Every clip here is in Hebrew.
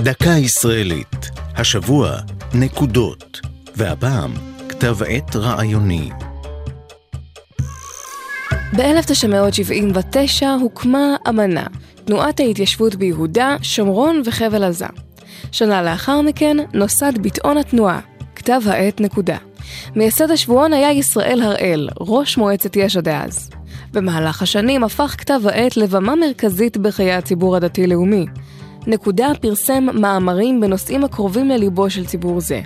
דקה ישראלית, השבוע נקודות, והפעם כתב עת רעיוני. ב-1979 הוקמה אמנה, תנועת ההתיישבות ביהודה, שומרון וחבל עזה. שנה לאחר מכן נוסד ביטאון התנועה, כתב העת נקודה. מייסד השבועון היה ישראל הראל, ראש מועצת יש"ע דאז. במהלך השנים הפך כתב העת לבמה מרכזית בחיי הציבור הדתי-לאומי. נקודה פרסם מאמרים בנושאים הקרובים לליבו של ציבור זה,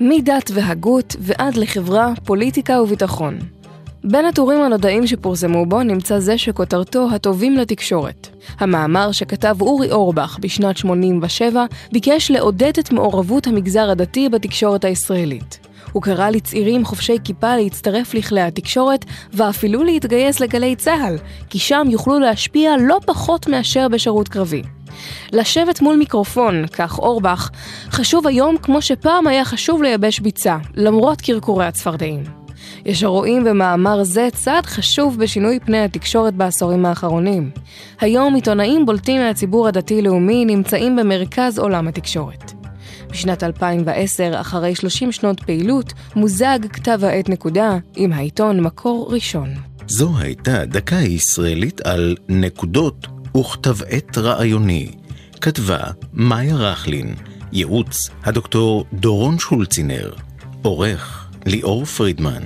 מדת והגות ועד לחברה, פוליטיקה וביטחון. בין הטורים הנודעים שפורסמו בו נמצא זה שכותרתו "הטובים לתקשורת". המאמר שכתב אורי אורבך בשנת 87 ביקש לעודד את מעורבות המגזר הדתי בתקשורת הישראלית. הוא קרא לצעירים חובשי כיפה להצטרף לכלי התקשורת ואפילו להתגייס לגלי צה"ל, כי שם יוכלו להשפיע לא פחות מאשר בשירות קרבי. לשבת מול מיקרופון, כך אורבך, חשוב היום כמו שפעם היה חשוב לייבש ביצה, למרות קרקורי הצפרדעים. יש הרואים במאמר זה צעד חשוב בשינוי פני התקשורת בעשורים האחרונים. היום עיתונאים בולטים מהציבור הדתי-לאומי נמצאים במרכז עולם התקשורת. בשנת 2010, אחרי 30 שנות פעילות, מוזג כתב העת נקודה עם העיתון מקור ראשון. זו הייתה דקה ישראלית על נקודות וכתב עת רעיוני. כתבה מאיה רכלין, ייעוץ הדוקטור דורון שולצינר, עורך ליאור פרידמן.